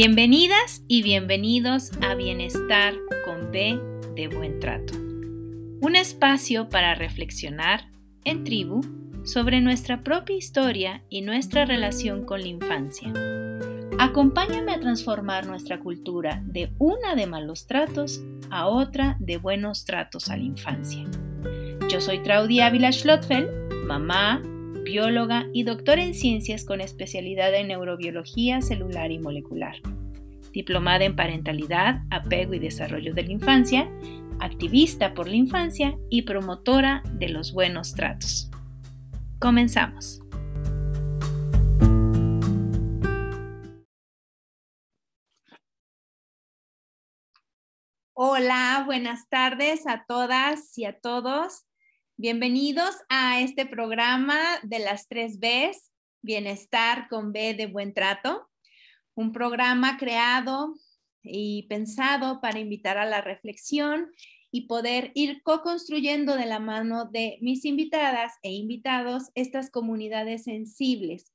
Bienvenidas y bienvenidos a Bienestar con B de Buen Trato, un espacio para reflexionar en tribu sobre nuestra propia historia y nuestra relación con la infancia. Acompáñame a transformar nuestra cultura de una de malos tratos a otra de buenos tratos a la infancia. Yo soy Claudia Ávila Schlottfeld, mamá, bióloga y doctora en ciencias con especialidad en neurobiología celular y molecular. Diplomada en parentalidad, apego y desarrollo de la infancia, activista por la infancia y promotora de los buenos tratos. Comenzamos. Hola, buenas tardes a todas y a todos. Bienvenidos a este programa de las tres Bs, Bienestar con B de Buen Trato, un programa creado y pensado para invitar a la reflexión y poder ir co-construyendo de la mano de mis invitadas e invitados estas comunidades sensibles,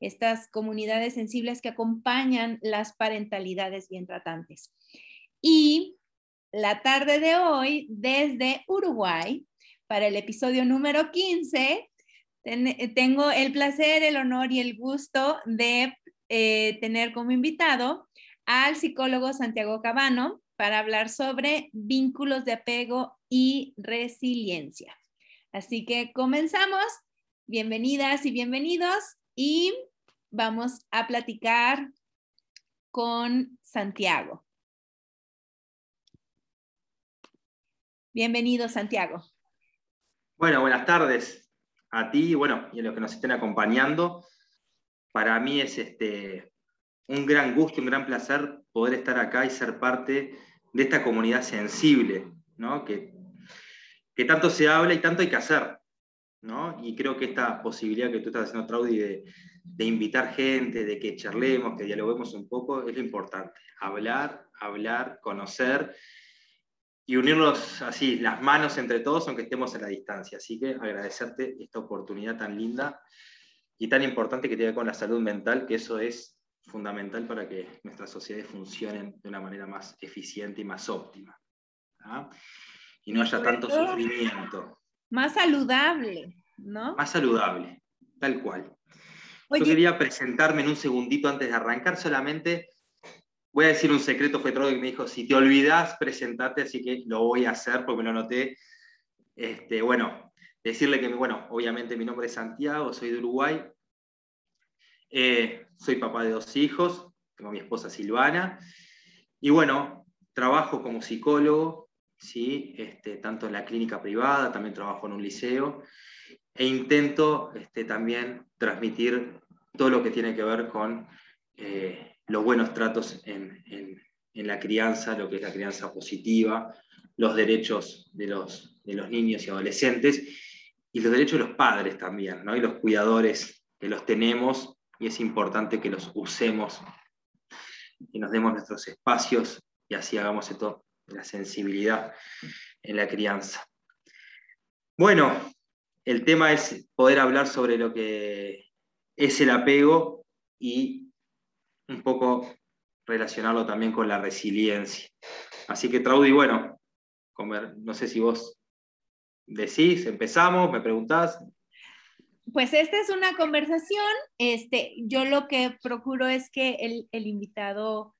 estas comunidades sensibles que acompañan las parentalidades bien tratantes. Y la tarde de hoy, desde Uruguay, para el episodio número 15. tengo el placer, el honor y el gusto de eh, tener como invitado al psicólogo Santiago Cabano para hablar sobre vínculos de apego y resiliencia. Así que comenzamos. Bienvenidas y bienvenidos y vamos a platicar con Santiago. Bienvenido, Santiago. Bueno, buenas tardes a ti bueno, y a los que nos estén acompañando. Para mí es este, un gran gusto, un gran placer poder estar acá y ser parte de esta comunidad sensible, ¿no? que, que tanto se habla y tanto hay que hacer. ¿no? Y creo que esta posibilidad que tú estás haciendo, Traudy, de, de invitar gente, de que charlemos, que dialoguemos un poco, es lo importante. Hablar, hablar, conocer y unirnos así, las manos entre todos, aunque estemos a la distancia. Así que agradecerte esta oportunidad tan linda y tan importante que tiene con la salud mental, que eso es fundamental para que nuestras sociedades funcionen de una manera más eficiente y más óptima. ¿ah? Y no haya tanto sufrimiento. Más saludable, ¿no? Más saludable, tal cual. Yo quería presentarme en un segundito antes de arrancar solamente Voy a decir un secreto, fue todo que me dijo, si te olvidas, presentate, así que lo voy a hacer porque me lo anoté. Este, bueno, decirle que, bueno, obviamente mi nombre es Santiago, soy de Uruguay, eh, soy papá de dos hijos, tengo a mi esposa Silvana, y bueno, trabajo como psicólogo, ¿sí? Este, tanto en la clínica privada, también trabajo en un liceo, e intento este, también transmitir todo lo que tiene que ver con eh, los buenos tratos en, la crianza, lo que es la crianza positiva, los derechos de los, de los niños y adolescentes y los derechos de los padres también, ¿no? y los cuidadores que los tenemos y es importante que los usemos, que nos demos nuestros espacios y así hagamos esto la sensibilidad en la crianza. Bueno, el tema es poder hablar sobre lo que es el apego y un poco relacionarlo también con la resiliencia. Así que, Traudy, bueno, no sé si vos decís, empezamos, me preguntás. Pues esta es una conversación. Este, yo lo que procuro es que el, el invitado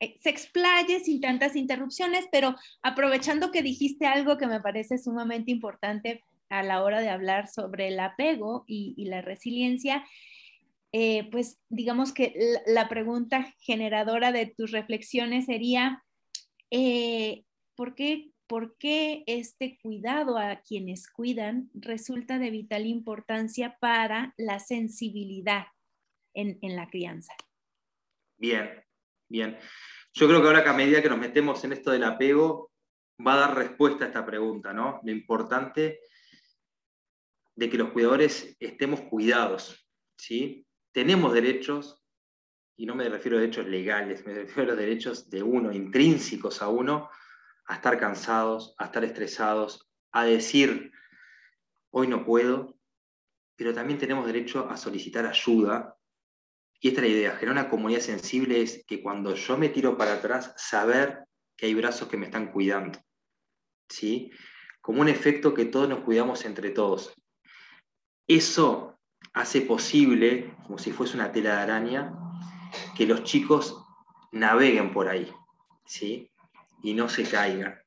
eh, se explaye sin tantas interrupciones, pero aprovechando que dijiste algo que me parece sumamente importante a la hora de hablar sobre el apego y, y la resiliencia, eh, pues digamos que la, pregunta generadora de tus reflexiones sería, eh, ¿por, qué, ¿por, qué, este cuidado a quienes cuidan resulta de vital importancia para la sensibilidad en, en la crianza? Bien, bien. Yo creo que ahora que a medida que nos metemos en esto del apego, va a dar respuesta a esta pregunta, ¿no? Lo importante de que los cuidadores estemos cuidados, ¿sí? Tenemos derechos, y no me refiero a derechos legales, me refiero a los derechos de uno, intrínsecos a uno, a estar cansados, a estar estresados, a decir, hoy no puedo, pero también tenemos derecho a solicitar ayuda y esta es la idea, generar una comunidad sensible es que cuando yo me tiro para atrás, saber que hay brazos que me están cuidando. ¿Sí? Como un efecto que todos nos cuidamos entre todos. Eso hace posible, como si fuese una tela de araña, que los chicos naveguen por ahí, ¿sí? Y no se caigan.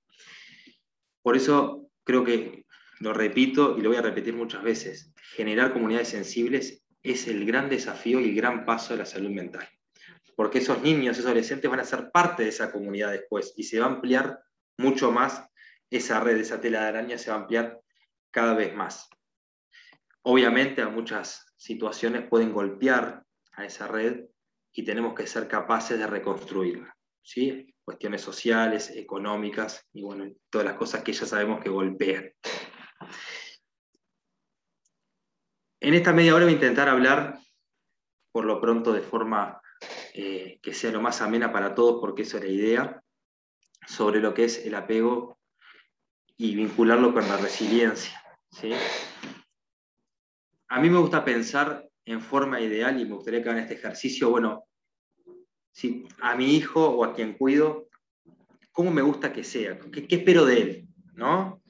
Por eso creo que, lo repito y lo voy a repetir muchas veces, generar comunidades sensibles es el gran desafío y el gran paso de la salud mental. Porque esos niños, esos adolescentes van a ser parte de esa comunidad después y se va a ampliar mucho más esa red, esa tela de araña se va a ampliar cada vez más. Obviamente a muchas situaciones pueden golpear a esa red y tenemos que ser capaces de reconstruirla. ¿sí? Cuestiones sociales, económicas y bueno, todas las cosas que ya sabemos que golpean. En esta media hora voy a intentar hablar, por lo pronto, de forma eh, que sea lo más amena para todos, porque eso es la idea, sobre lo que es el apego y vincularlo con la resiliencia. ¿sí? A mí me gusta pensar en forma ideal y me gustaría que hagan este ejercicio, bueno, si a mi hijo o a quien cuido, ¿cómo me gusta que sea? ¿Qué, espero de él? ¿No?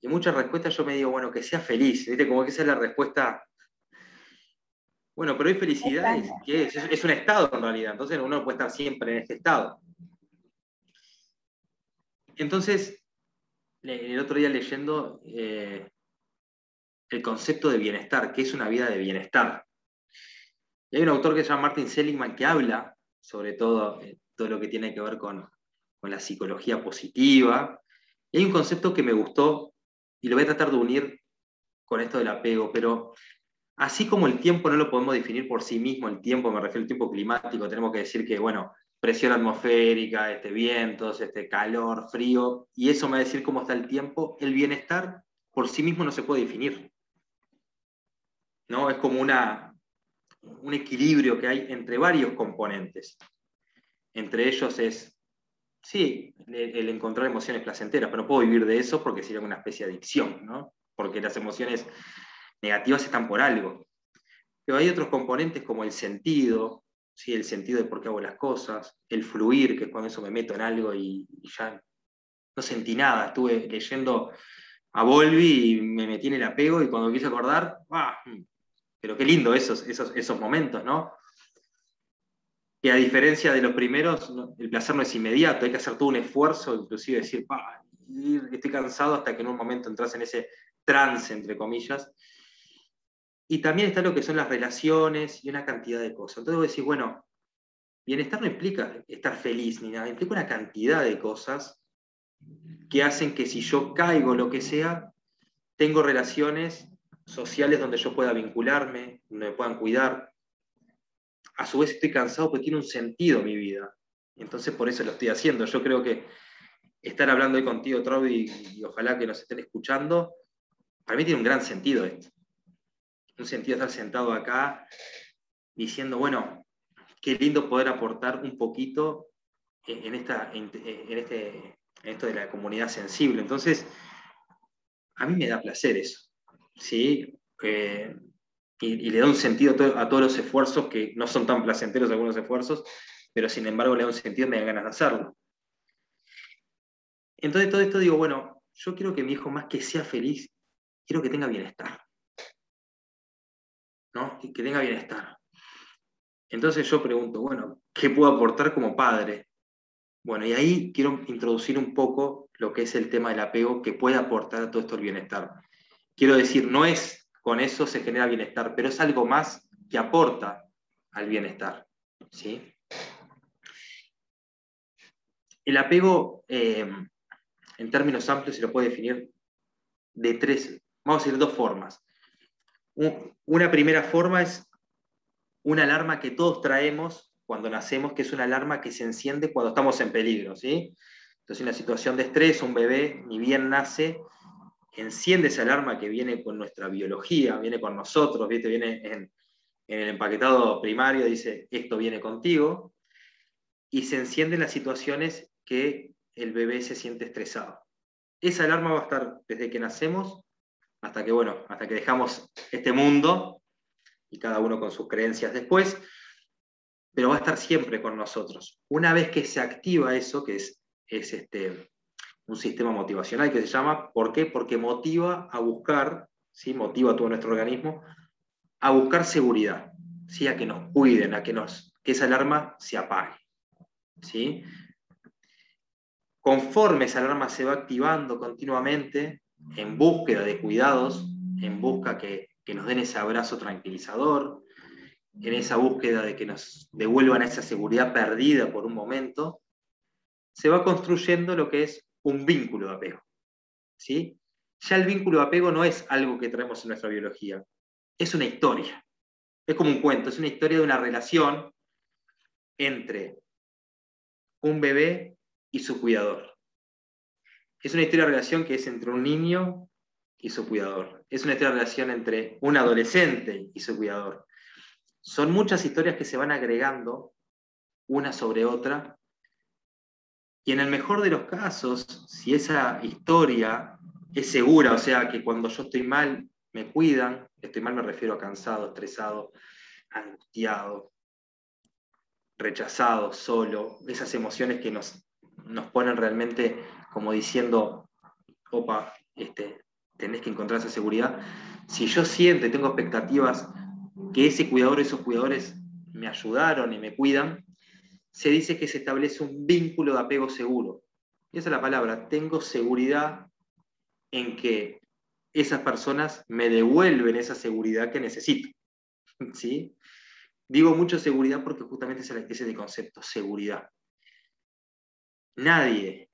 Y muchas respuestas yo me digo, bueno, que sea feliz, ¿viste? Como que esa es la respuesta. Bueno, pero hay felicidad, es, es, un estado en realidad, entonces uno puede estar siempre en este estado. Entonces, el otro día leyendo, eh, el concepto de bienestar, que es una vida de bienestar. Y hay un autor que se llama Martin Seligman que habla sobre todo, eh, todo lo que tiene que ver con, la psicología positiva. Y hay un concepto que me gustó y lo voy a tratar de unir con esto del apego, pero así como el tiempo no lo podemos definir por sí mismo, el tiempo, me refiero al tiempo climático, tenemos que decir que, bueno, presión atmosférica, este vientos, este calor, frío, y eso me va a decir cómo está el tiempo, el bienestar por sí mismo no se puede definir. ¿No? Es como una, un equilibrio que hay entre varios componentes. Entre ellos es, sí, el, encontrar emociones placenteras, pero no puedo vivir de eso porque sería una especie de adicción, ¿no? porque las emociones negativas están por algo. Pero hay otros componentes como el sentido, ¿sí? el sentido de por qué hago las cosas, el fluir, que es cuando eso me meto en algo y, y ya no sentí nada. Estuve leyendo a Volvi y me metí en el apego y cuando quise acordar, ¡ah! Pero qué lindo esos, esos, esos momentos, ¿no? Que a diferencia de los primeros, el placer no es inmediato, hay que hacer todo un esfuerzo, inclusive decir, pa, estoy cansado hasta que en un momento entras en ese trance, entre comillas. Y también está lo que son las relaciones y una cantidad de cosas. Entonces vos decís, bueno, bienestar no implica estar feliz ni nada, implica una cantidad de cosas que hacen que si yo caigo, lo que sea, tengo relaciones sociales donde yo pueda vincularme, donde me puedan cuidar. A su vez estoy cansado porque tiene un sentido mi vida. entonces por eso lo estoy haciendo. Yo creo que estar hablando hoy contigo, Trovi, y, ojalá que nos estén escuchando, para mí tiene un gran sentido esto. Un sentido estar sentado acá diciendo, bueno, qué lindo poder aportar un poquito en, esta, en, este, en esto de la comunidad sensible. Entonces, a mí me da placer eso. ¿Sí? y, le da un sentido a, todos los esfuerzos que no son tan placenteros algunos esfuerzos, pero sin embargo le da un sentido y me da ganas de hacerlo. Entonces todo esto digo, bueno, yo quiero que mi hijo más que sea feliz, quiero que tenga bienestar. ¿No? Que, que tenga bienestar. Entonces yo pregunto, bueno, ¿qué puedo aportar como padre? Bueno, y ahí quiero introducir un poco lo que es el tema del apego que puede aportar a todo esto el bienestar. Quiero decir, no es con eso se genera bienestar, pero es algo más que aporta al bienestar. ¿sí? El apego, eh, en términos amplios, se lo puede definir de tres, vamos a decir, dos formas. Una primera forma es una alarma que todos traemos cuando nacemos, que es una alarma que se enciende cuando estamos en peligro. ¿sí? Entonces, en una situación de estrés, un bebé ni bien nace, enciende esa alarma que viene con nuestra biología, viene con nosotros, viene en, el empaquetado primario, dice, esto viene contigo, y se encienden las situaciones que el bebé se siente estresado. Esa alarma va a estar desde que nacemos hasta que, bueno, hasta que dejamos este mundo, y cada uno con sus creencias después, pero va a estar siempre con nosotros. Una vez que se activa eso, que es, es este, un sistema motivacional que se llama, ¿por qué? Porque motiva a buscar, ¿sí? motiva a todo nuestro organismo, a buscar seguridad, ¿sí? a que nos cuiden, a que, nos, que esa alarma se apague. ¿sí? Conforme esa alarma se va activando continuamente, en búsqueda de cuidados, en busca que, que nos den ese abrazo tranquilizador, en esa búsqueda de que nos devuelvan esa seguridad perdida por un momento, se va construyendo lo que es un vínculo de apego. ¿sí? Ya el vínculo de apego no es algo que traemos en nuestra biología, es una historia. Es como un cuento, es una historia de una relación entre un bebé y su cuidador. Es una historia de relación que es entre un niño y su cuidador. Es una historia de relación entre un adolescente y su cuidador. Son muchas historias que se van agregando una sobre otra. Y en el mejor de los casos, si esa historia es segura, o sea, que cuando yo estoy mal me cuidan, estoy mal me refiero a cansado, estresado, angustiado, rechazado, solo, esas emociones que nos, nos ponen realmente como diciendo, opa, este, tenés que encontrar esa seguridad. Si yo siento y tengo expectativas que ese cuidador, esos cuidadores me ayudaron y me cuidan, se dice que se establece un vínculo de apego seguro. Y esa es la palabra, tengo seguridad en que esas personas me devuelven esa seguridad que necesito. ¿Sí? Digo mucho seguridad porque justamente es el, concepto, seguridad. Nadie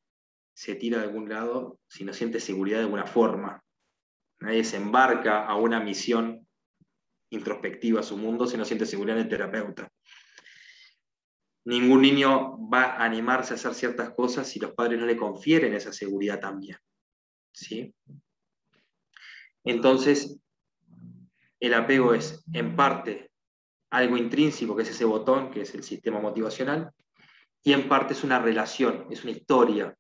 se tira de algún lado si no siente seguridad de alguna forma. Nadie se embarca a una misión introspectiva a su mundo si no siente seguridad en el terapeuta. Ningún niño va a animarse a hacer ciertas cosas si los padres no le confieren esa seguridad también. ¿sí? Entonces, el apego es en parte algo intrínseco, que es ese botón, que es el sistema motivacional, y en parte es una relación, es una historia.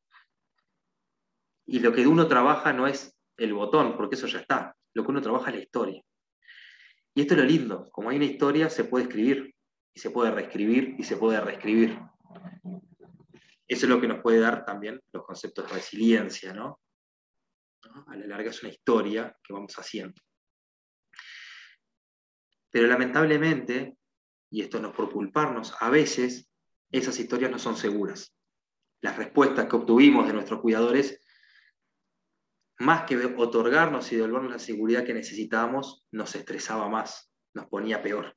Y lo que uno trabaja no es el botón, porque eso ya está, lo que uno trabaja es la historia. Y esto es lo lindo, como hay una historia, se puede escribir, y se puede reescribir, y se puede reescribir. Eso es lo que nos puede dar también los conceptos de resiliencia, ¿no? A la larga es una historia que vamos haciendo. Pero lamentablemente, y esto no es por culparnos, a veces esas historias no son seguras. Las respuestas que obtuvimos de nuestros cuidadores, más que otorgarnos y devolvernos la seguridad que necesitábamos, nos estresaba más, nos ponía peor.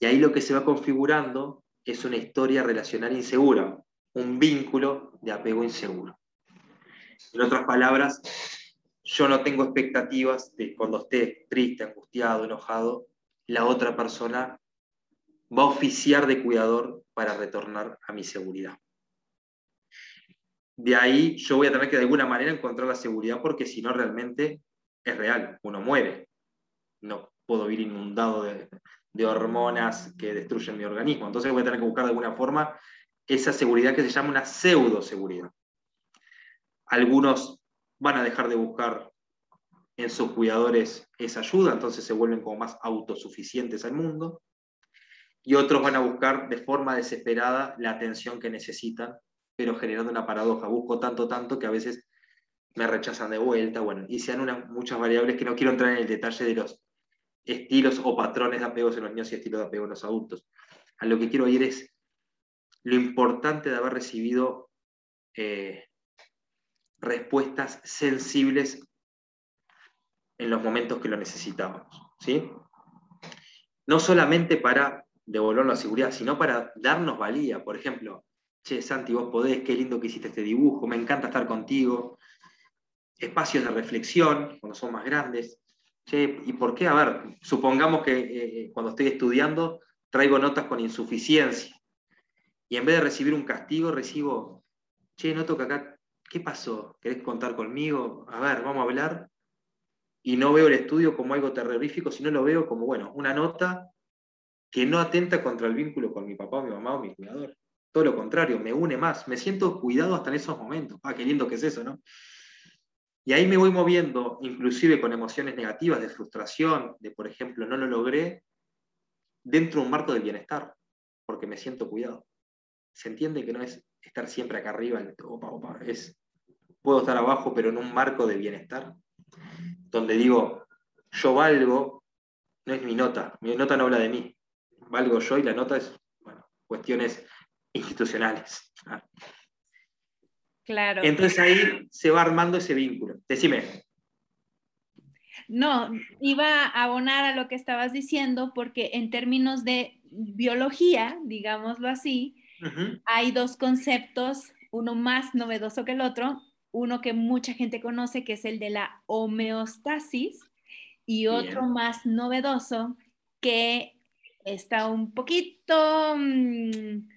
Y ahí lo que se va configurando es una historia relacional insegura, un vínculo de apego inseguro. En otras palabras, yo no tengo expectativas de cuando esté triste, angustiado, enojado, la otra persona va a oficiar de cuidador para retornar a mi seguridad. De ahí yo voy a tener que de alguna manera encontrar la seguridad porque si no realmente es real, uno muere. No puedo vivir inundado de, de hormonas que destruyen mi organismo. Entonces voy a tener que buscar de alguna forma esa seguridad que se llama una pseudo seguridad. Algunos van a dejar de buscar en sus cuidadores esa ayuda, entonces se vuelven como más autosuficientes al mundo, y otros van a buscar de forma desesperada la atención que necesitan, pero generando una paradoja, busco tanto, tanto que a veces me rechazan de vuelta, bueno, y sean muchas variables que no quiero entrar en el detalle de los estilos o patrones de apegos en los niños y estilos de apego en los adultos. A lo que quiero ir es lo importante de haber recibido eh, respuestas sensibles en los momentos que lo necesitábamos. ¿sí? No solamente para devolver la seguridad, sino para darnos valía. Por ejemplo, che, Santi, vos podés, qué lindo que hiciste este dibujo, me encanta estar contigo. Espacios de reflexión, cuando son más grandes. Che, ¿y por qué? A ver, supongamos que eh, cuando estoy estudiando traigo notas con insuficiencia. Y en vez de recibir un castigo, recibo, che, noto que acá ¿qué pasó? ¿Querés contar conmigo? A ver, vamos a hablar. Y no veo el estudio como algo terrorífico, sino lo veo como, bueno, una nota que no atenta contra el vínculo con mi papá, mi mamá o mi cuidador. Todo lo contrario, me une más. Me siento cuidado hasta en esos momentos. Ah, qué lindo que es eso, ¿no? Y ahí me voy moviendo, inclusive con emociones negativas, de frustración, de, por ejemplo, no lo logré, dentro de un marco del bienestar. porque me siento cuidado. Se entiende que no es estar siempre acá arriba, es puedo estar abajo, pero en un marco de bienestar, donde digo, yo valgo, no es mi nota, mi nota no habla de mí, valgo yo y la nota es, cuestiones institucionales. Claro. Entonces ahí se va armando ese vínculo. Decime. No, iba a abonar a lo que estabas diciendo porque en términos de biología, digámoslo así, hay dos conceptos, uno más novedoso que el otro, uno que mucha gente conoce que es el de la homeostasis y otro más novedoso que está un poquito mm,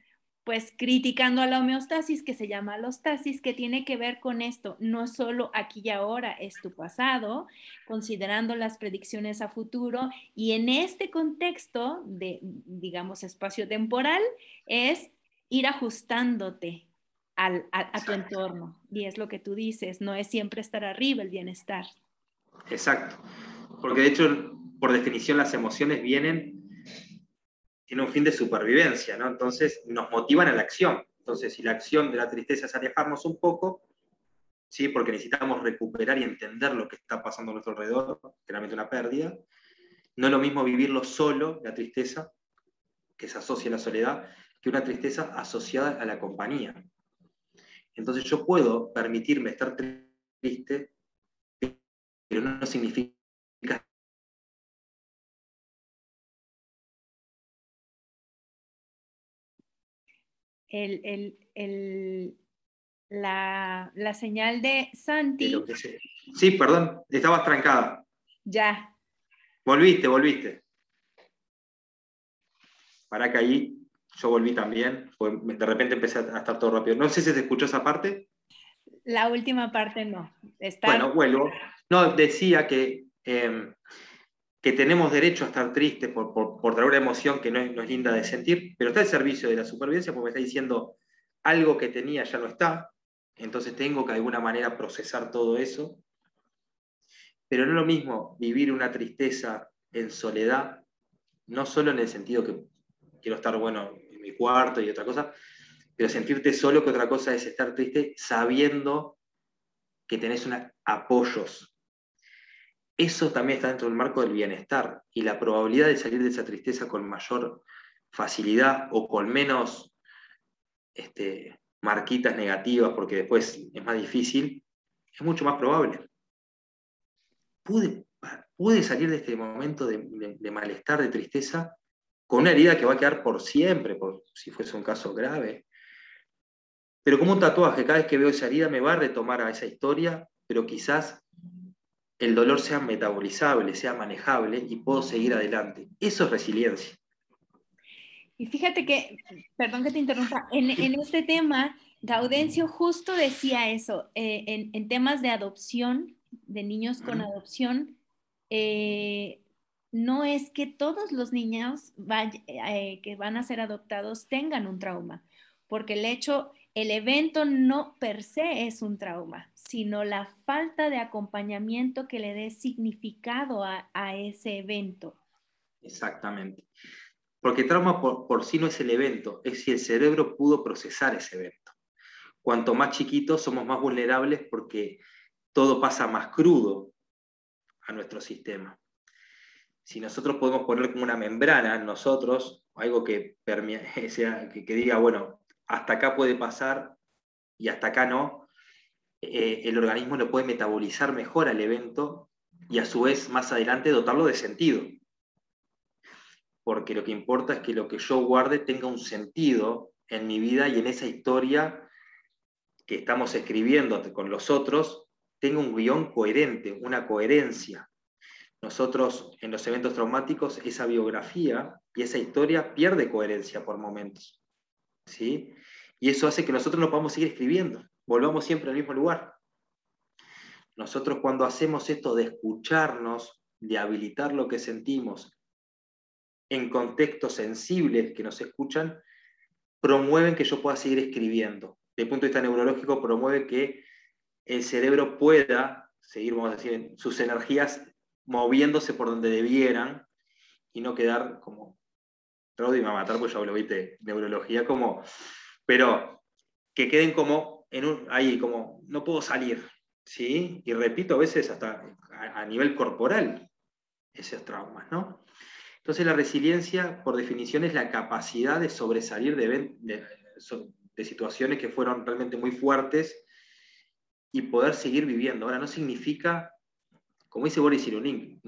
pues criticando a la homeostasis que se llama alostasis, que tiene que ver con esto, no solo aquí y ahora, es tu pasado, considerando las predicciones a futuro y en este contexto de, digamos, espacio temporal, es ir ajustándote al, a, tu entorno. Y es lo que tú dices, no es siempre estar arriba el bienestar. Exacto, porque de hecho, por definición, las emociones vienen tiene un fin de supervivencia, ¿no? Entonces nos motivan a la acción. Entonces, si la acción de la tristeza es alejarnos un poco, ¿sí? porque necesitamos recuperar y entender lo que está pasando a nuestro alrededor, generalmente una pérdida, no es lo mismo vivirlo solo, la tristeza, que se asocia a la soledad, que una tristeza asociada a la compañía. Entonces yo puedo permitirme estar triste, pero no significa la, señal de Santi. Sí, perdón, estabas trancada. Ya. Volviste, volviste. Para que ahí yo volví también, de repente empecé a estar todo rápido. No sé si se escuchó esa parte. La última parte no. Bueno, vuelvo. No, decía que em, que tenemos derecho a estar tristes por, por, traer una emoción que no es, linda de sentir, pero está al servicio de la supervivencia porque me está diciendo algo que tenía ya no está, entonces tengo que de alguna manera procesar todo eso. Pero no es lo mismo vivir una tristeza en soledad, no solo en el sentido que quiero estar, bueno, en mi cuarto y otra cosa, pero sentirte solo que otra cosa es estar triste sabiendo que tenés una, apoyos, eso también está dentro del marco del bienestar y la probabilidad de salir de esa tristeza con mayor facilidad o con menos este, marquitas negativas, porque después es más difícil, es mucho más probable. Pude, pude salir de este momento de, malestar, de tristeza, con una herida que va a quedar por siempre, por si fuese un caso grave. Pero como un tatuaje, cada vez que veo esa herida me va a retomar a esa historia, pero quizás el dolor sea metabolizable, sea manejable y puedo seguir adelante. Eso es resiliencia. Y fíjate que, perdón que te interrumpa, en, este tema, Gaudencio justo decía eso, eh, en, temas de adopción, de niños con adopción, eh, no es que todos los niños eh, que van a ser adoptados tengan un trauma, porque el hecho, el evento no per se es un trauma, sino la falta de acompañamiento que le dé significado a, ese evento. Exactamente. Porque trauma por, sí no es el evento, es si el cerebro pudo procesar ese evento. Cuanto más chiquitos somos más vulnerables porque todo pasa más crudo a nuestro sistema. Si nosotros podemos poner como una membrana en nosotros, algo que, que, que diga, bueno, hasta acá puede pasar y hasta acá no, eh, el organismo lo puede metabolizar mejor al evento y a su vez más adelante dotarlo de sentido. Porque lo que importa es que lo que yo guarde tenga un sentido en mi vida y en esa historia que estamos escribiendo con los otros, tenga un guion coherente, una coherencia. Nosotros en los eventos traumáticos, esa biografía y esa historia pierde coherencia por momentos. ¿Sí? Y eso hace que nosotros no podamos seguir escribiendo, volvamos siempre al mismo lugar. Nosotros cuando hacemos esto de escucharnos, de habilitar lo que sentimos en contextos sensibles que nos escuchan, promueven que yo pueda seguir escribiendo. Desde el punto de vista neurológico, promueve que el cerebro pueda seguir, vamos a decir, sus energías moviéndose por donde debieran y no quedar como Traudy me va a matar porque yo hablo, viste, neurología, como, pero que queden como en un, ahí, como, no puedo salir, ¿sí? Y repito, a veces hasta a, nivel corporal, esos traumas, ¿no? Entonces la resiliencia, por definición, es la capacidad de sobresalir de, situaciones que fueron realmente muy fuertes y poder seguir viviendo. Ahora, no significa, como dice Boris Cyrulnik,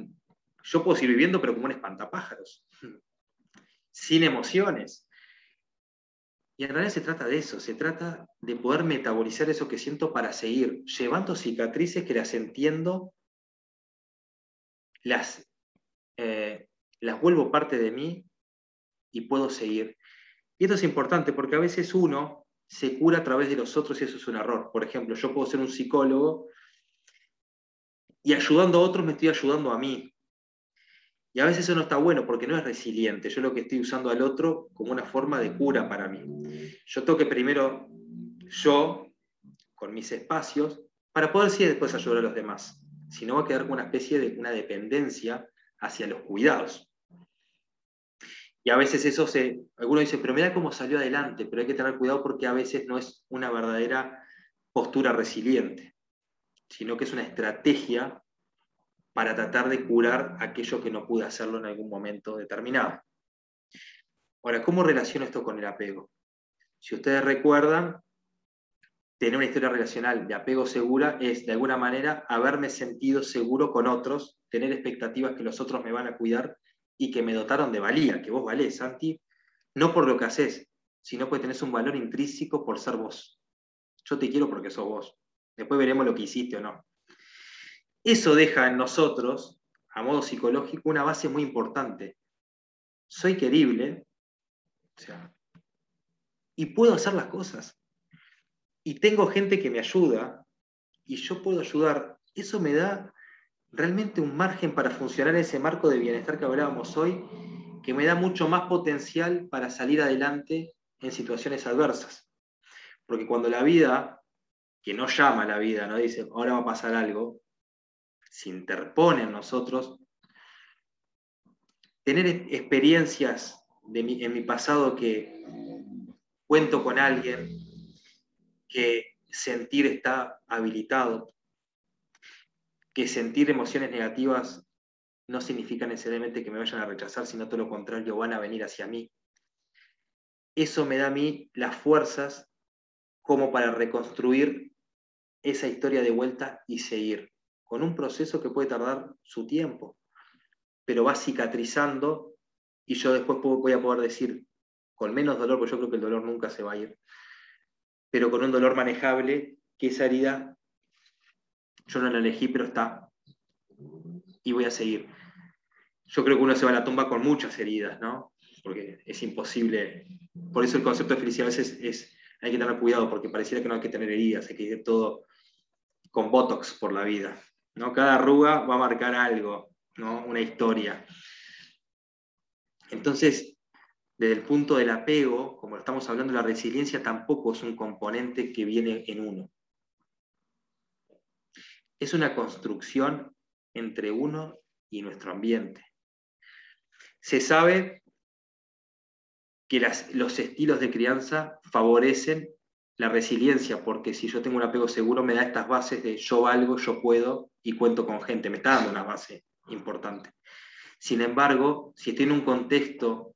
yo puedo seguir viviendo, pero como un espantapájaros, sin emociones. Y en realidad se trata de eso, se trata de poder metabolizar eso que siento para seguir, llevando cicatrices que las entiendo, las, eh, las vuelvo parte de mí y puedo seguir. Y esto es importante porque a veces uno se cura a través de los otros y eso es un error. Por ejemplo, yo puedo ser un psicólogo y ayudando a otros me estoy ayudando a mí. Y a veces eso no está bueno porque no es resiliente. Yo lo que estoy usando al otro como una forma de cura para mí. Yo tengo que primero yo, con mis espacios, para poder sí después ayudar a los demás. Si no va a quedar con una especie de una dependencia hacia los cuidados. Y a veces eso se, algunos dicen, pero mira cómo salió adelante, pero hay que tener cuidado porque a veces no es una verdadera postura resiliente, sino que es una estrategia para tratar de curar aquello que no pude hacerlo en algún momento determinado. Ahora, ¿cómo relaciono esto con el apego? Si ustedes recuerdan, tener una historia relacional de apego segura es, de alguna manera, haberme sentido seguro con otros, tener expectativas que los otros me van a cuidar y que me dotaron de valía, que vos valés, Santi, no por lo que haces, sino porque tenés un valor intrínseco por ser vos. Yo te quiero porque sos vos. Después veremos lo que hiciste o no. Eso deja en nosotros, a modo psicológico, una base muy importante. Soy querible, y puedo hacer las cosas. Y tengo gente que me ayuda, y yo puedo ayudar. Eso me da realmente un margen para funcionar en ese marco de bienestar que hablábamos hoy, que me da mucho más potencial para salir adelante en situaciones adversas. Porque cuando la vida, que no llama a la vida, no dice, ahora va a pasar algo, se interpone en nosotros, tener experiencias de en mi pasado que cuento con alguien, que sentir está habilitado, que sentir emociones negativas no significa necesariamente que me vayan a rechazar, sino todo lo contrario, van a venir hacia mí. Eso me da a mí las fuerzas como para reconstruir esa historia de vuelta y seguir con un proceso que puede tardar su tiempo, pero va cicatrizando y yo después voy a poder decir, con menos dolor, porque yo creo que el dolor nunca se va a ir, pero con un dolor manejable, que esa herida yo no la elegí, pero está, y voy a seguir. Yo creo que uno se va a la tumba con muchas heridas, ¿no? Porque es imposible. Por eso el concepto de felicidad a veces es, hay que tener cuidado, porque pareciera que no hay que tener heridas, hay que ir todo con botox por la vida. Cada arruga va a marcar algo, ¿no? una historia. Entonces, desde el punto del apego, como estamos hablando, la resiliencia tampoco es un componente que viene en uno. Es una construcción entre uno y nuestro ambiente. Se sabe que los estilos de crianza favorecen la resiliencia, porque si yo tengo un apego seguro me da estas bases de yo valgo, yo puedo y cuento con gente, me está dando una base importante. Sin embargo, si estoy un contexto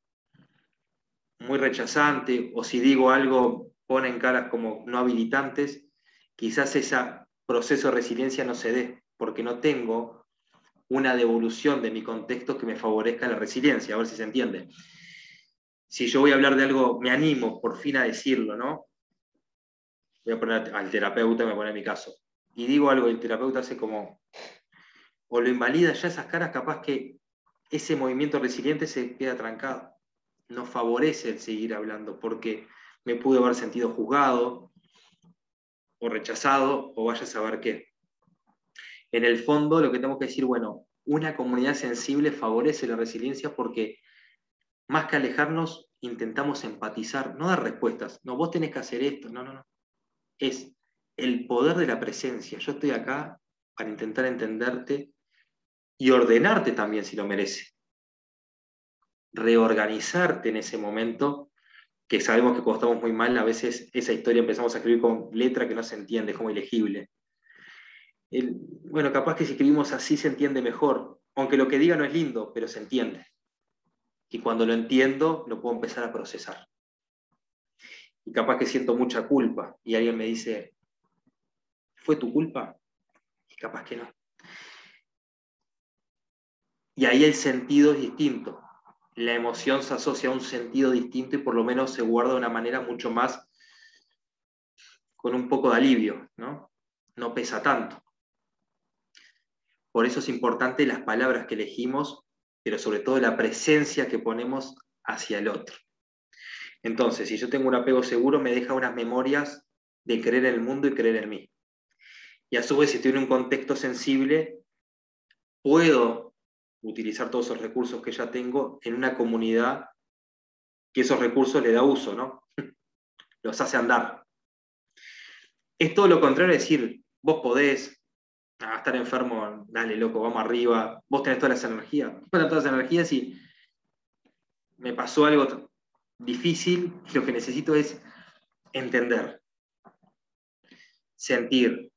muy rechazante o si digo algo ponen caras como no habilitantes, quizás ese proceso de resiliencia no se dé, porque no tengo una devolución de mi contexto que me favorezca la resiliencia, a ver si se entiende. Si yo voy a hablar de algo, me animo por fin a decirlo, ¿no? Voy a poner al terapeuta, me poner mi caso, y digo algo, el terapeuta hace como, o lo invalida ya esas caras, capaz que ese movimiento resiliente se queda trancado. No favorece el seguir hablando, porque me pude haber sentido juzgado, o rechazado, o vaya a saber qué. En el fondo, lo que tengo que decir, bueno, una comunidad sensible favorece la resiliencia porque más que alejarnos, intentamos empatizar, no dar respuestas. No, vos tenés que hacer esto, no, no, no es el poder de la presencia. Yo estoy acá para intentar entenderte y ordenarte también si lo merece. reorganizarte en ese momento, que sabemos que cuando estamos muy mal, a veces esa historia empezamos a escribir con letra que no se entiende, como ilegible. bueno, capaz que si escribimos así se entiende mejor, aunque lo que diga no es lindo, pero se entiende. Y cuando lo entiendo, lo puedo empezar a procesar. Y capaz que siento mucha culpa y alguien me dice, ¿fue tu culpa? Y capaz que no. Y ahí el sentido es distinto. La emoción se asocia a un sentido distinto y por lo menos se guarda de una manera mucho más con un poco de alivio, ¿no? No pesa tanto. Por eso es importante las palabras que elegimos, pero sobre todo la presencia que ponemos hacia el otro. Entonces, si yo tengo un apego seguro, me deja unas memorias de creer en el mundo y creer en mí. Y a su vez, si estoy en un contexto sensible, puedo utilizar todos esos recursos que ya tengo en una comunidad que esos recursos le da uso, ¿no? Los hace andar. Es todo lo contrario, es decir, vos podés ah, estar enfermo, dale loco, vamos arriba, vos tenés todas las energías, vos todas las energías y me pasó algo difícil lo que necesito es entender, sentir,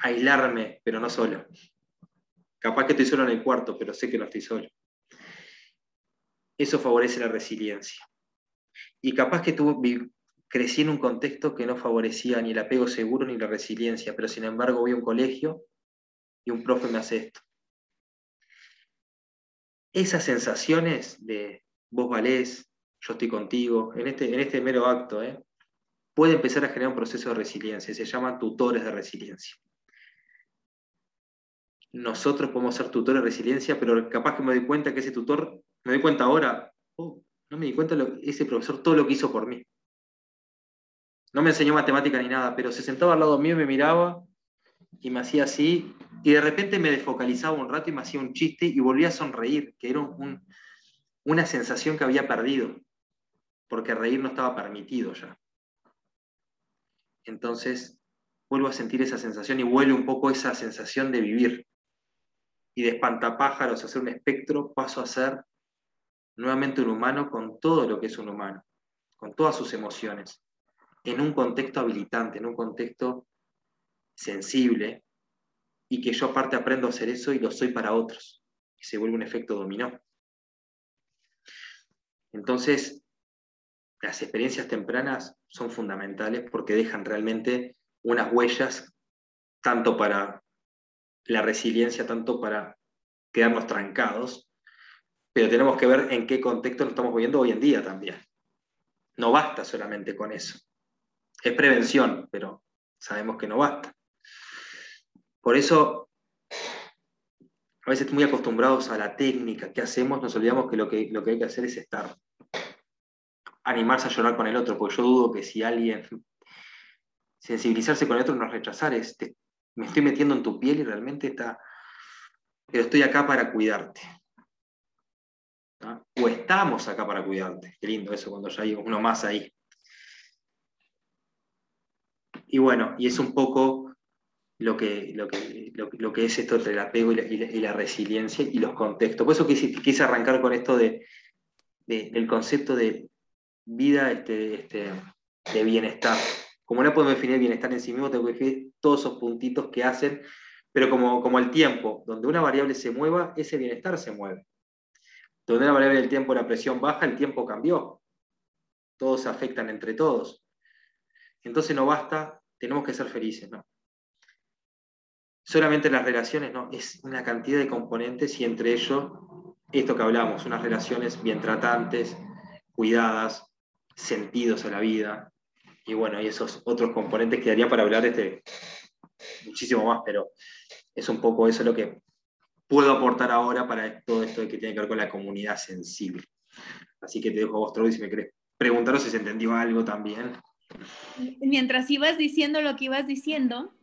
aislarme, pero no solo. Capaz que estoy solo en el cuarto, pero sé que no estoy solo. Eso favorece la resiliencia. Y capaz que tuve, crecí en un contexto que no favorecía ni el apego seguro ni la resiliencia, pero sin embargo voy a un colegio y un profe me hace esto. Esas sensaciones de vos valés, yo estoy contigo, en este, en este mero acto, ¿eh? puede empezar a generar un proceso de resiliencia, se llaman tutores de resiliencia nosotros podemos ser tutores de resiliencia, pero capaz que me doy cuenta que ese tutor, me doy cuenta ahora, oh, no me di cuenta ese profesor todo lo que hizo por mí. No me enseñó matemática ni nada, pero se sentaba al lado mío y me miraba y me hacía así, y de repente me desfocalizaba un rato y me hacía un chiste y volvía a sonreír, que era una sensación que había perdido, porque reír no estaba permitido ya. Entonces, vuelvo a sentir esa sensación y vuelve un poco esa sensación de vivir y de espantapájaros a ser un espectro, paso a ser nuevamente un humano con todo lo que es un humano, con todas sus emociones, en un contexto habilitante, en un contexto sensible, y que yo aparte aprendo a hacer eso y lo soy para otros, y se vuelve un efecto dominó. Entonces, las experiencias tempranas son fundamentales porque dejan realmente unas huellas tanto para la resiliencia tanto para quedarnos trancados, pero tenemos que ver en qué contexto nos estamos viviendo hoy en día también. No basta solamente con eso. Es prevención, pero sabemos que no basta. Por eso, a veces muy acostumbrados a la técnica que hacemos, nos olvidamos que lo que, lo que hay que hacer es estar. Animarse a llorar con el otro, porque yo dudo que si alguien sensibilizarse con el otro no es rechazar, es me estoy metiendo en tu piel y realmente está, pero estoy acá para cuidarte. O estamos acá para cuidarte. Qué lindo eso cuando ya hay uno más ahí. Y bueno, y es un poco lo que, lo que, lo, que es esto entre el apego y la, resiliencia y los contextos. Por eso quise, arrancar con esto de, del concepto de vida este, este, de bienestar. Como no podemos definir bienestar en sí mismo, tengo que definir todos esos puntitos que hacen, pero como, como el tiempo, donde una variable se mueva, ese bienestar se mueve. Donde una variable del tiempo, la presión baja, el tiempo cambió. Todos se afectan entre todos. Entonces no basta, tenemos que ser felices, ¿no? Solamente las relaciones, no, es una cantidad de componentes y entre ellos esto que hablamos, unas relaciones bien tratantes, cuidadas, sentidos a la vida, y bueno, y esos otros componentes quedaría para hablar este, muchísimo más, pero es un poco eso lo que puedo aportar ahora para todo esto que tiene que ver con la comunidad sensible. Así que te dejo a vos, Troy, si me querés preguntar si se entendió algo también. Mientras ibas diciendo lo que ibas diciendo,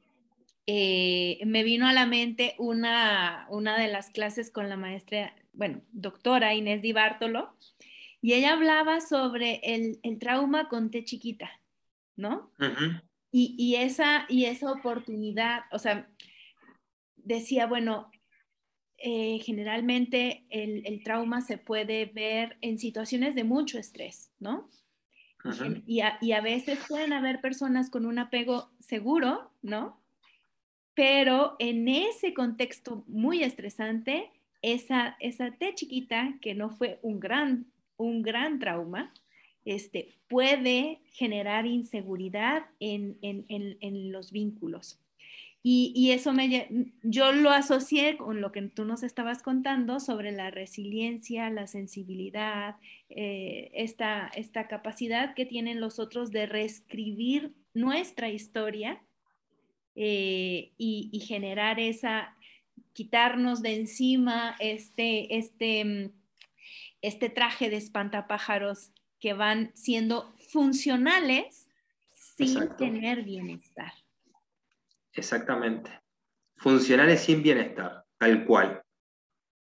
eh, me vino a la mente una, una de las clases con la maestra, bueno, doctora Inés Di Bartolo, y ella hablaba sobre el, el trauma con T chiquita. ¿no? y, esa, y esa oportunidad, o sea, decía, bueno, eh, generalmente el, trauma se puede ver en situaciones de mucho estrés, ¿no? Y a, y a, veces pueden haber personas con un apego seguro, ¿no? Pero en ese contexto muy estresante, esa, esa T chiquita, que no fue un gran, un gran trauma, este, puede generar inseguridad en, en, en los vínculos. Y, eso me, yo lo asocié con lo que tú nos estabas contando sobre la resiliencia, la sensibilidad, eh, esta, esta capacidad que tienen los otros de reescribir nuestra historia eh, y, generar esa, quitarnos de encima este, este, mm, este traje de espantapájaros que van siendo funcionales sin tener bienestar. Exactamente. Funcionales sin bienestar, tal cual.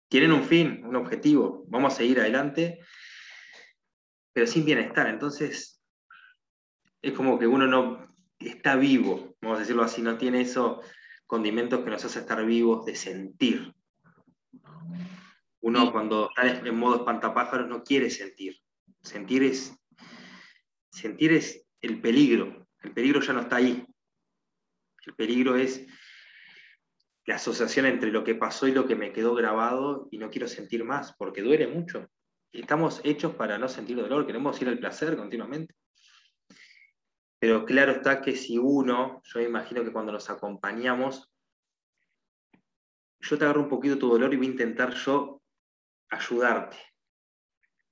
Tienen un fin, un objetivo, vamos a seguir adelante, pero sin bienestar. Entonces, es como que uno no está vivo, vamos a decirlo así, no tiene esos condimentos que nos hace estar vivos de sentir. Uno cuando está en modo espantapájaros no quiere sentir. Sentir es, sentir es el peligro. El peligro ya no está ahí. El peligro es la asociación entre lo que pasó y lo que me quedó grabado y no quiero sentir más, porque duele mucho. Estamos hechos para no sentir dolor, queremos ir al placer continuamente. Pero claro está que si uno, yo me imagino que cuando nos acompañamos, yo te agarro un poquito tu dolor y voy a intentar yo ayudarte.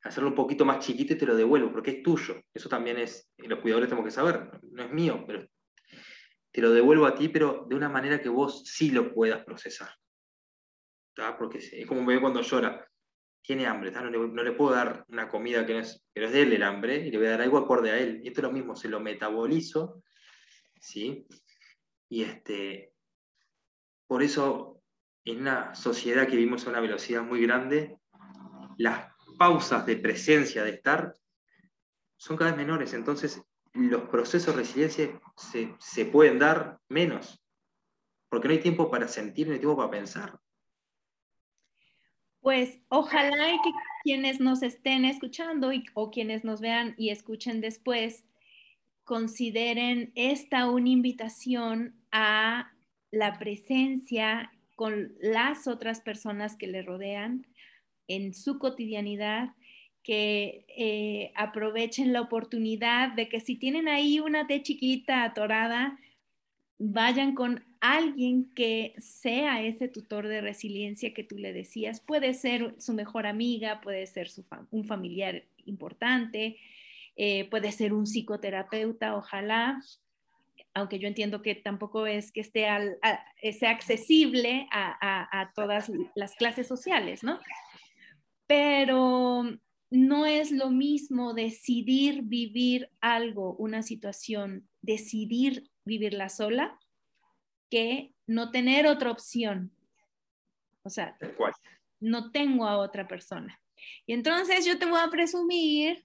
Hacerlo un poquito más chiquito y te lo devuelvo, porque es tuyo. Eso también es, los cuidadores tenemos que saber, no es mío, pero te lo devuelvo a ti, pero de una manera que vos sí lo puedas procesar. Porque es como me ve cuando llora. Tiene hambre, no le, puedo dar una comida que no es, pero es de él el hambre, y le voy a dar algo acorde a él. Y esto es lo mismo, se lo metabolizo, ¿sí? Y este, por eso, en una sociedad que vivimos a una velocidad muy grande, las pausas de presencia, de estar, son cada vez menores. Entonces, los procesos de resiliencia se, pueden dar menos, porque no hay tiempo para sentir, no hay tiempo para pensar. Pues ojalá y que quienes nos estén escuchando o quienes nos vean y escuchen después consideren esta una invitación a la presencia con las otras personas que le rodean en su cotidianidad que eh, aprovechen la oportunidad de que si tienen ahí una T chiquita atorada, vayan con alguien que sea ese tutor de resiliencia que tú le decías. Puede ser su mejor amiga, puede ser un familiar importante, eh, puede ser un psicoterapeuta, ojalá, aunque yo entiendo que tampoco es que esté sea accesible a, a todas las clases sociales, ¿no? Pero no es lo mismo decidir vivir algo, una situación, decidir vivirla sola, que no tener otra opción. O sea, no tengo a otra persona. Y entonces yo te voy a presumir,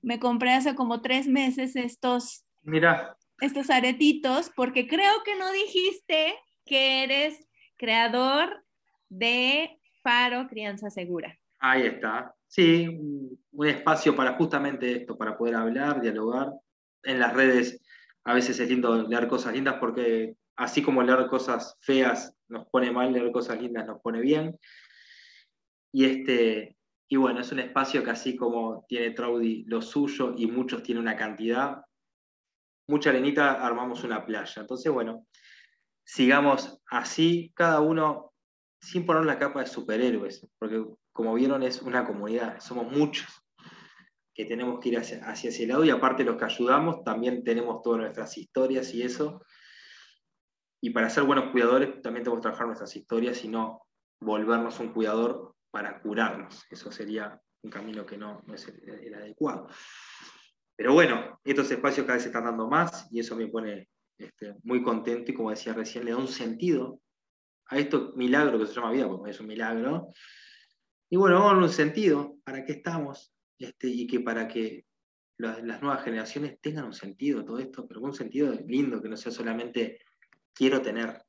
me compré hace como tres meses estos, Mira. estos aretitos, porque creo que no dijiste que eres creador de Faro Crianza Segura. Ahí está. Sí, un espacio para justamente esto, para poder hablar, dialogar. En las redes a veces es lindo leer cosas lindas porque así como leer cosas feas nos pone mal, leer cosas lindas nos pone bien. Y, este, y bueno, es un espacio que así como tiene Traudy lo suyo y muchos tienen una cantidad, mucha arenita armamos una playa. Entonces, bueno, sigamos así, cada uno sin poner la capa de superhéroes, porque como vieron, es una comunidad, somos muchos que tenemos que ir hacia, ese lado y aparte los que ayudamos también tenemos todas nuestras historias y eso. Y para ser buenos cuidadores también tenemos que trabajar nuestras historias y no volvernos un cuidador para curarnos. Eso sería un camino que no, es el, adecuado. Pero bueno, estos espacios cada vez se están dando más y eso me pone este, muy contento y como decía recién, le da un sentido a esto milagro que se llama vida, porque es un milagro, y bueno, vamos a un sentido, ¿para qué estamos? Este, y que para que las, nuevas generaciones tengan un sentido todo esto, pero un sentido lindo, que no sea solamente quiero tener,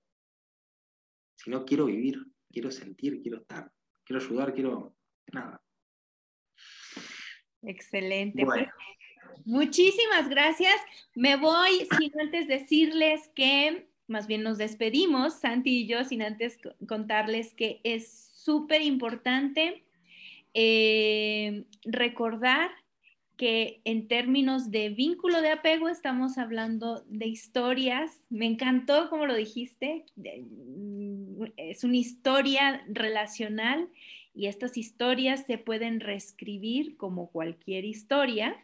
sino quiero vivir, quiero sentir, quiero estar, quiero ayudar, quiero nada. Excelente. Pues, muchísimas gracias. Me voy sin antes decirles que, más bien nos despedimos, Santi y yo, sin antes contarles que es súper importante eh, recordar que en términos de vínculo de apego estamos hablando de historias. Me encantó como lo dijiste, es una historia relacional y estas historias se pueden reescribir como cualquier historia,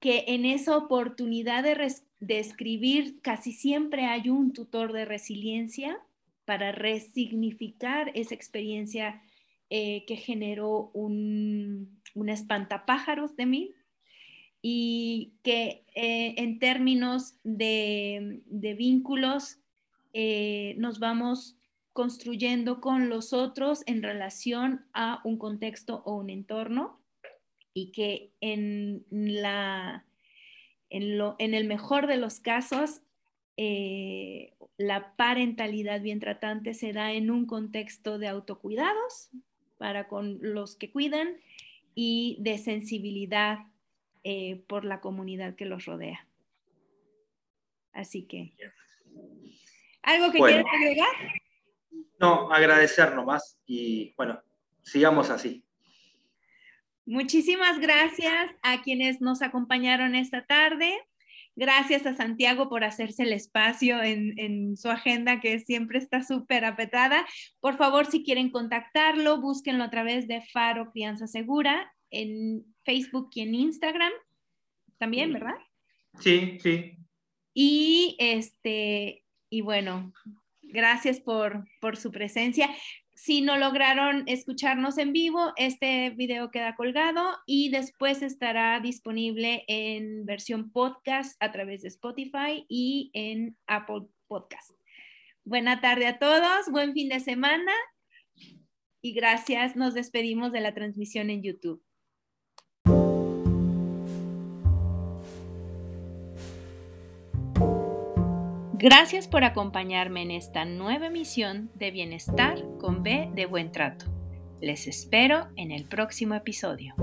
que en esa oportunidad de, escribir casi siempre hay un tutor de resiliencia para resignificar esa experiencia eh, que generó un, un espantapájaros de mí y que eh, en términos de, vínculos eh, nos vamos construyendo con los otros en relación a un contexto o un entorno y que en, la, en, lo, en el mejor de los casos eh, la parentalidad bien tratante se da en un contexto de autocuidados para con los que cuidan y de sensibilidad eh, por la comunidad que los rodea. Así que, ¿algo que quieras agregar? No, agradecer nomás y bueno, sigamos así. Muchísimas gracias a quienes nos acompañaron esta tarde. Gracias a Santiago por hacerse el espacio en, en su agenda que siempre está súper apretada. Por favor, si quieren contactarlo, búsquenlo a través de Faro Crianza Segura en Facebook y en Instagram también, ¿verdad? Sí, sí. Y este, y bueno, gracias por, por su presencia. Si no lograron escucharnos en vivo, este video queda colgado y después estará disponible en versión podcast a través de Spotify y en Apple Podcast. Buena tarde a todos, buen fin de semana y gracias. Nos despedimos de la transmisión en YouTube. Gracias por acompañarme en esta nueva emisión de Bienestar con B de Buen Trato. Les espero en el próximo episodio.